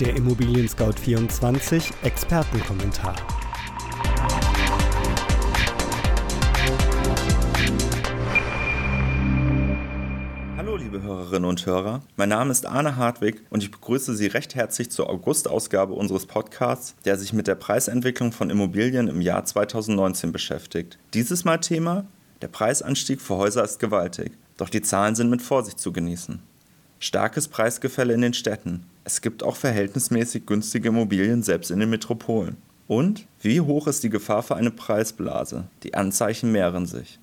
Der Immobilien Scout 24 Expertenkommentar. Hallo liebe Hörerinnen und Hörer, mein Name ist Arne Hartwig und ich begrüße Sie recht herzlich zur August-Ausgabe unseres Podcasts, der sich mit der Preisentwicklung von Immobilien im Jahr 2019 beschäftigt. Dieses Mal Thema, der Preisanstieg für Häuser ist gewaltig, doch die Zahlen sind mit Vorsicht zu genießen. Starkes Preisgefälle in den Städten. Es gibt auch verhältnismäßig günstige Immobilien selbst in den Metropolen. Und wie hoch ist die Gefahr für eine Preisblase? Die Anzeichen mehren sich.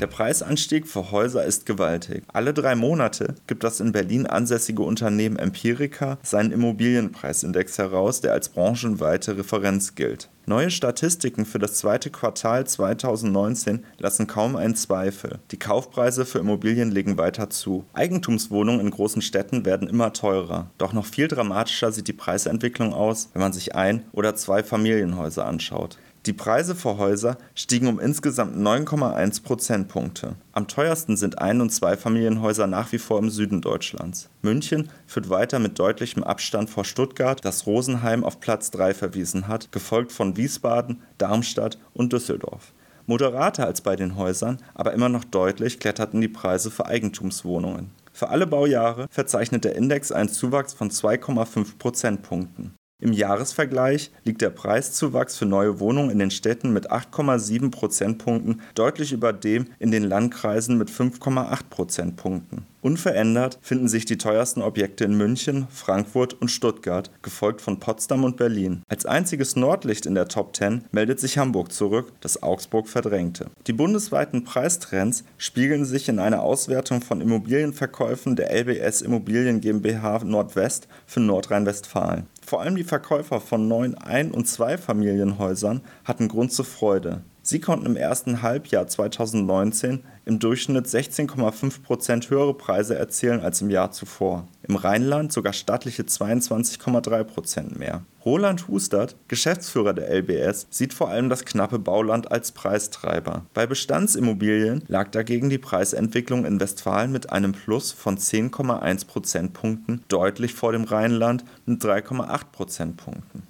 Der Preisanstieg für Häuser ist gewaltig. Alle drei Monate gibt das in Berlin ansässige Unternehmen Empirica seinen Immobilienpreisindex heraus, der als branchenweite Referenz gilt. Neue Statistiken für das zweite Quartal 2019 lassen kaum einen Zweifel. Die Kaufpreise für Immobilien legen weiter zu. Eigentumswohnungen in großen Städten werden immer teurer. Doch noch viel dramatischer sieht die Preisentwicklung aus, wenn man sich ein oder zwei Familienhäuser anschaut. Die Preise für Häuser stiegen um insgesamt 9,1 Prozentpunkte. Am teuersten sind Ein- und Zweifamilienhäuser nach wie vor im Süden Deutschlands. München führt weiter mit deutlichem Abstand vor Stuttgart, das Rosenheim auf Platz 3 verwiesen hat, gefolgt von Wiesbaden, Darmstadt und Düsseldorf. Moderater als bei den Häusern, aber immer noch deutlich kletterten die Preise für Eigentumswohnungen. Für alle Baujahre verzeichnet der Index einen Zuwachs von 2,5 Prozentpunkten. Im Jahresvergleich liegt der Preiszuwachs für neue Wohnungen in den Städten mit 8,7 Prozentpunkten deutlich über dem in den Landkreisen mit 5,8 Prozentpunkten. Unverändert finden sich die teuersten Objekte in München, Frankfurt und Stuttgart, gefolgt von Potsdam und Berlin. Als einziges Nordlicht in der Top 10 meldet sich Hamburg zurück, das Augsburg verdrängte. Die bundesweiten Preistrends spiegeln sich in einer Auswertung von Immobilienverkäufen der LBS Immobilien GmbH Nordwest für Nordrhein-Westfalen. Vor allem die Verkäufer von neuen Ein- und Zweifamilienhäusern hatten Grund zur Freude. Sie konnten im ersten Halbjahr 2019 im Durchschnitt 16,5 Prozent höhere Preise erzielen als im Jahr zuvor. Im Rheinland sogar stattliche 22,3 Prozent mehr. Roland Hustert, Geschäftsführer der LBS, sieht vor allem das knappe Bauland als Preistreiber. Bei Bestandsimmobilien lag dagegen die Preisentwicklung in Westfalen mit einem Plus von 10,1 Prozentpunkten deutlich vor dem Rheinland mit 3,8 Prozentpunkten.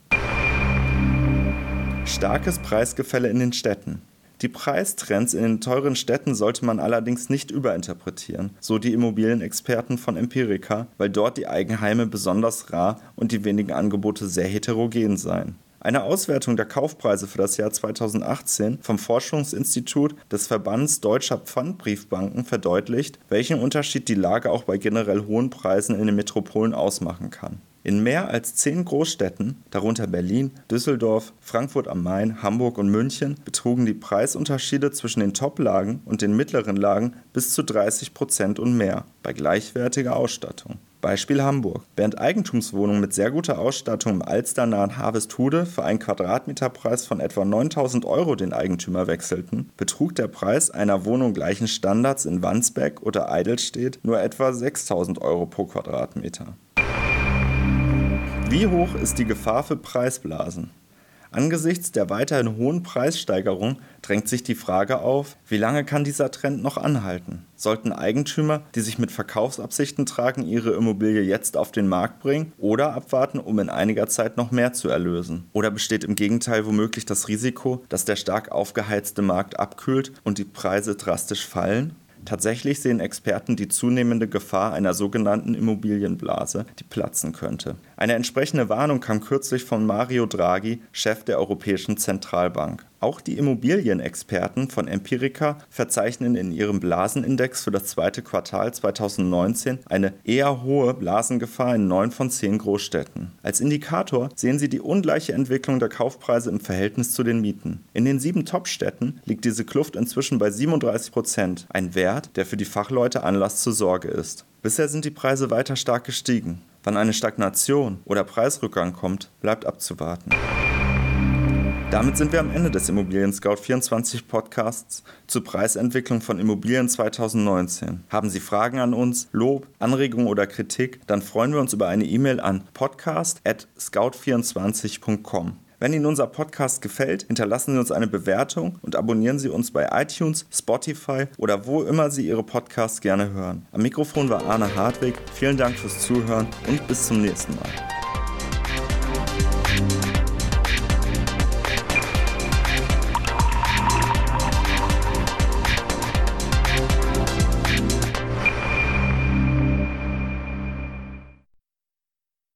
Starkes Preisgefälle in den Städten. Die Preistrends in den teuren Städten sollte man allerdings nicht überinterpretieren, so die Immobilienexperten von Empirica, weil dort die Eigenheime besonders rar und die wenigen Angebote sehr heterogen seien. Eine Auswertung der Kaufpreise für das Jahr 2018 vom Forschungsinstitut des Verbands Deutscher Pfandbriefbanken verdeutlicht, welchen Unterschied die Lage auch bei generell hohen Preisen in den Metropolen ausmachen kann. In mehr als zehn Großstädten, darunter Berlin, Düsseldorf, Frankfurt am Main, Hamburg und München, betrugen die Preisunterschiede zwischen den Top-Lagen und den mittleren Lagen bis zu 30 Prozent und mehr bei gleichwertiger Ausstattung. Beispiel Hamburg. Während Eigentumswohnungen mit sehr guter Ausstattung im alsternahen Harvesthude für einen Quadratmeterpreis von etwa 9000 Euro den Eigentümer wechselten, betrug der Preis einer Wohnung gleichen Standards in Wandsbek oder Eidelstedt nur etwa 6000 Euro pro Quadratmeter. Wie hoch ist die Gefahr für Preisblasen? Angesichts der weiterhin hohen Preissteigerung drängt sich die Frage auf, wie lange kann dieser Trend noch anhalten? Sollten Eigentümer, die sich mit Verkaufsabsichten tragen, ihre Immobilie jetzt auf den Markt bringen oder abwarten, um in einiger Zeit noch mehr zu erlösen? Oder besteht im Gegenteil womöglich das Risiko, dass der stark aufgeheizte Markt abkühlt und die Preise drastisch fallen? Tatsächlich sehen Experten die zunehmende Gefahr einer sogenannten Immobilienblase, die platzen könnte. Eine entsprechende Warnung kam kürzlich von Mario Draghi, Chef der Europäischen Zentralbank. Auch die Immobilienexperten von Empirica verzeichnen in ihrem Blasenindex für das zweite Quartal 2019 eine eher hohe Blasengefahr in neun von zehn Großstädten. Als Indikator sehen sie die ungleiche Entwicklung der Kaufpreise im Verhältnis zu den Mieten. In den sieben Topstädten liegt diese Kluft inzwischen bei 37 Prozent, ein Wert, der für die Fachleute Anlass zur Sorge ist. Bisher sind die Preise weiter stark gestiegen. Wann eine Stagnation oder Preisrückgang kommt, bleibt abzuwarten. Damit sind wir am Ende des Immobilien Scout 24 Podcasts zur Preisentwicklung von Immobilien 2019. Haben Sie Fragen an uns, Lob, Anregungen oder Kritik, dann freuen wir uns über eine E-Mail an podcast@scout24.com. Wenn Ihnen unser Podcast gefällt, hinterlassen Sie uns eine Bewertung und abonnieren Sie uns bei iTunes, Spotify oder wo immer Sie Ihre Podcasts gerne hören. Am Mikrofon war Arne Hartwig. Vielen Dank fürs Zuhören und bis zum nächsten Mal.